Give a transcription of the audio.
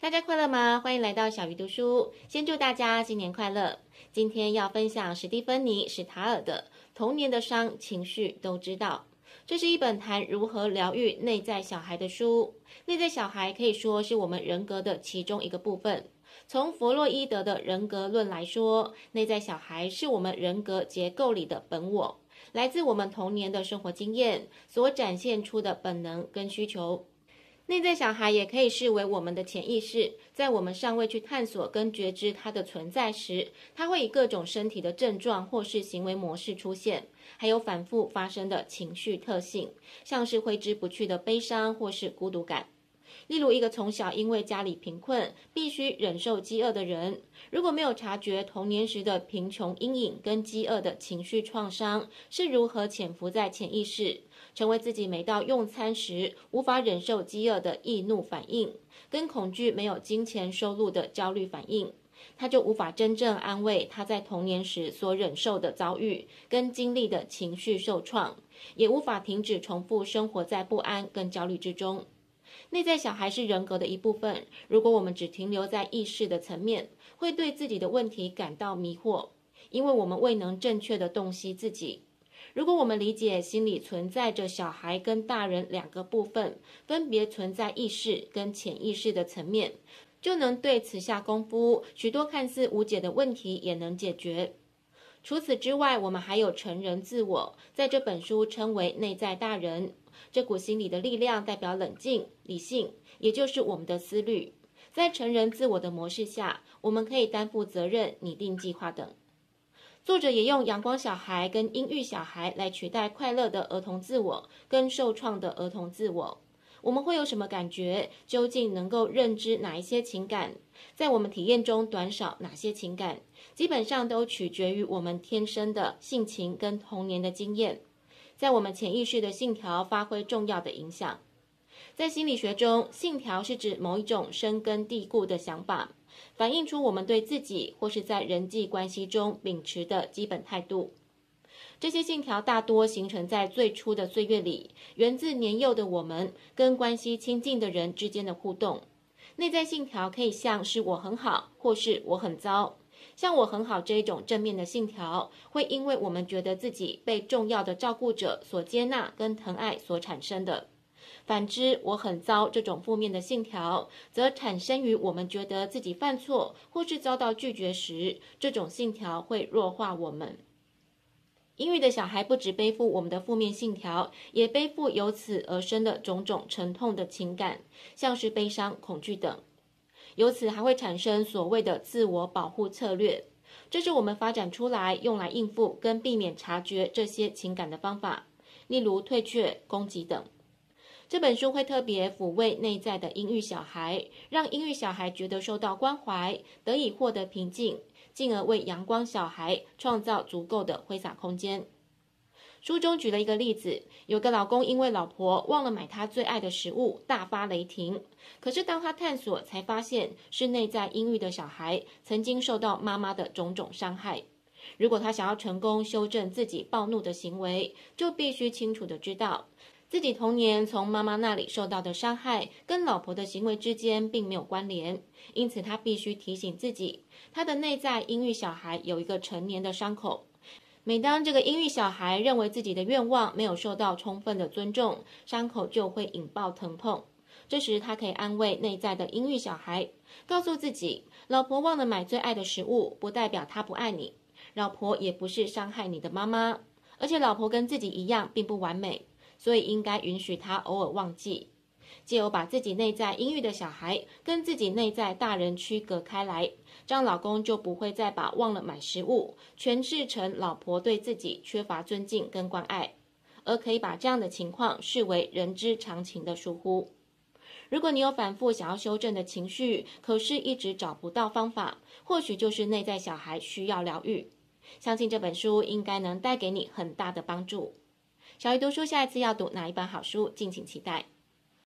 大家快乐吗？欢迎来到小鱼读书。先祝大家新年快乐。今天要分享史蒂芬妮·史塔尔的《童年的伤，情绪都知道》。这是一本谈如何疗愈内在小孩的书。内在小孩可以说是我们人格的其中一个部分。从弗洛伊德的人格论来说，内在小孩是我们人格结构里的本我，来自我们童年的生活经验所展现出的本能跟需求。内在小孩也可以视为我们的潜意识，在我们尚未去探索跟觉知它的存在时，它会以各种身体的症状或是行为模式出现，还有反复发生的情绪特性，像是挥之不去的悲伤或是孤独感。例如，一个从小因为家里贫困，必须忍受饥饿的人，如果没有察觉童年时的贫穷阴影跟饥饿的情绪创伤是如何潜伏在潜意识，成为自己每到用餐时无法忍受饥饿的易怒反应，跟恐惧没有金钱收入的焦虑反应，他就无法真正安慰他在童年时所忍受的遭遇跟经历的情绪受创，也无法停止重复生活在不安跟焦虑之中。内在小孩是人格的一部分。如果我们只停留在意识的层面，会对自己的问题感到迷惑，因为我们未能正确地洞悉自己。如果我们理解心里存在着小孩跟大人两个部分，分别存在意识跟潜意识的层面，就能对此下功夫，许多看似无解的问题也能解决。除此之外，我们还有成人自我，在这本书称为内在大人。这股心理的力量代表冷静、理性，也就是我们的思虑。在成人自我的模式下，我们可以担负责任、拟定计划等。作者也用阳光小孩跟阴郁小孩来取代快乐的儿童自我跟受创的儿童自我。我们会有什么感觉？究竟能够认知哪一些情感？在我们体验中短少哪些情感？基本上都取决于我们天生的性情跟童年的经验。在我们潜意识的信条发挥重要的影响。在心理学中，信条是指某一种深根蒂固的想法，反映出我们对自己或是在人际关系中秉持的基本态度。这些信条大多形成在最初的岁月里，源自年幼的我们跟关系亲近的人之间的互动。内在信条可以像是我很好，或是我很糟。像我很好这一种正面的信条，会因为我们觉得自己被重要的照顾者所接纳跟疼爱所产生的。反之，我很糟这种负面的信条，则产生于我们觉得自己犯错或是遭到拒绝时，这种信条会弱化我们。阴郁的小孩不止背负我们的负面信条，也背负由此而生的种种沉痛的情感，像是悲伤、恐惧等。由此还会产生所谓的自我保护策略，这是我们发展出来用来应付跟避免察觉这些情感的方法，例如退却、攻击等。这本书会特别抚慰内在的阴郁小孩，让阴郁小孩觉得受到关怀，得以获得平静，进而为阳光小孩创造足够的挥洒空间。书中举了一个例子，有个老公因为老婆忘了买他最爱的食物，大发雷霆。可是当他探索，才发现是内在阴郁的小孩曾经受到妈妈的种种伤害。如果他想要成功修正自己暴怒的行为，就必须清楚地知道，自己童年从妈妈那里受到的伤害，跟老婆的行为之间并没有关联。因此，他必须提醒自己，他的内在阴郁小孩有一个成年的伤口。每当这个阴郁小孩认为自己的愿望没有受到充分的尊重，伤口就会引爆疼痛。这时，他可以安慰内在的阴郁小孩，告诉自己：老婆忘了买最爱的食物，不代表她不爱你；老婆也不是伤害你的妈妈，而且老婆跟自己一样并不完美，所以应该允许她偶尔忘记。借由把自己内在阴郁的小孩跟自己内在大人区隔开来，这样老公就不会再把忘了买食物诠释成老婆对自己缺乏尊敬跟关爱，而可以把这样的情况视为人之常情的疏忽。如果你有反复想要修正的情绪，可是一直找不到方法，或许就是内在小孩需要疗愈。相信这本书应该能带给你很大的帮助。小鱼读书下一次要读哪一本好书，敬请期待。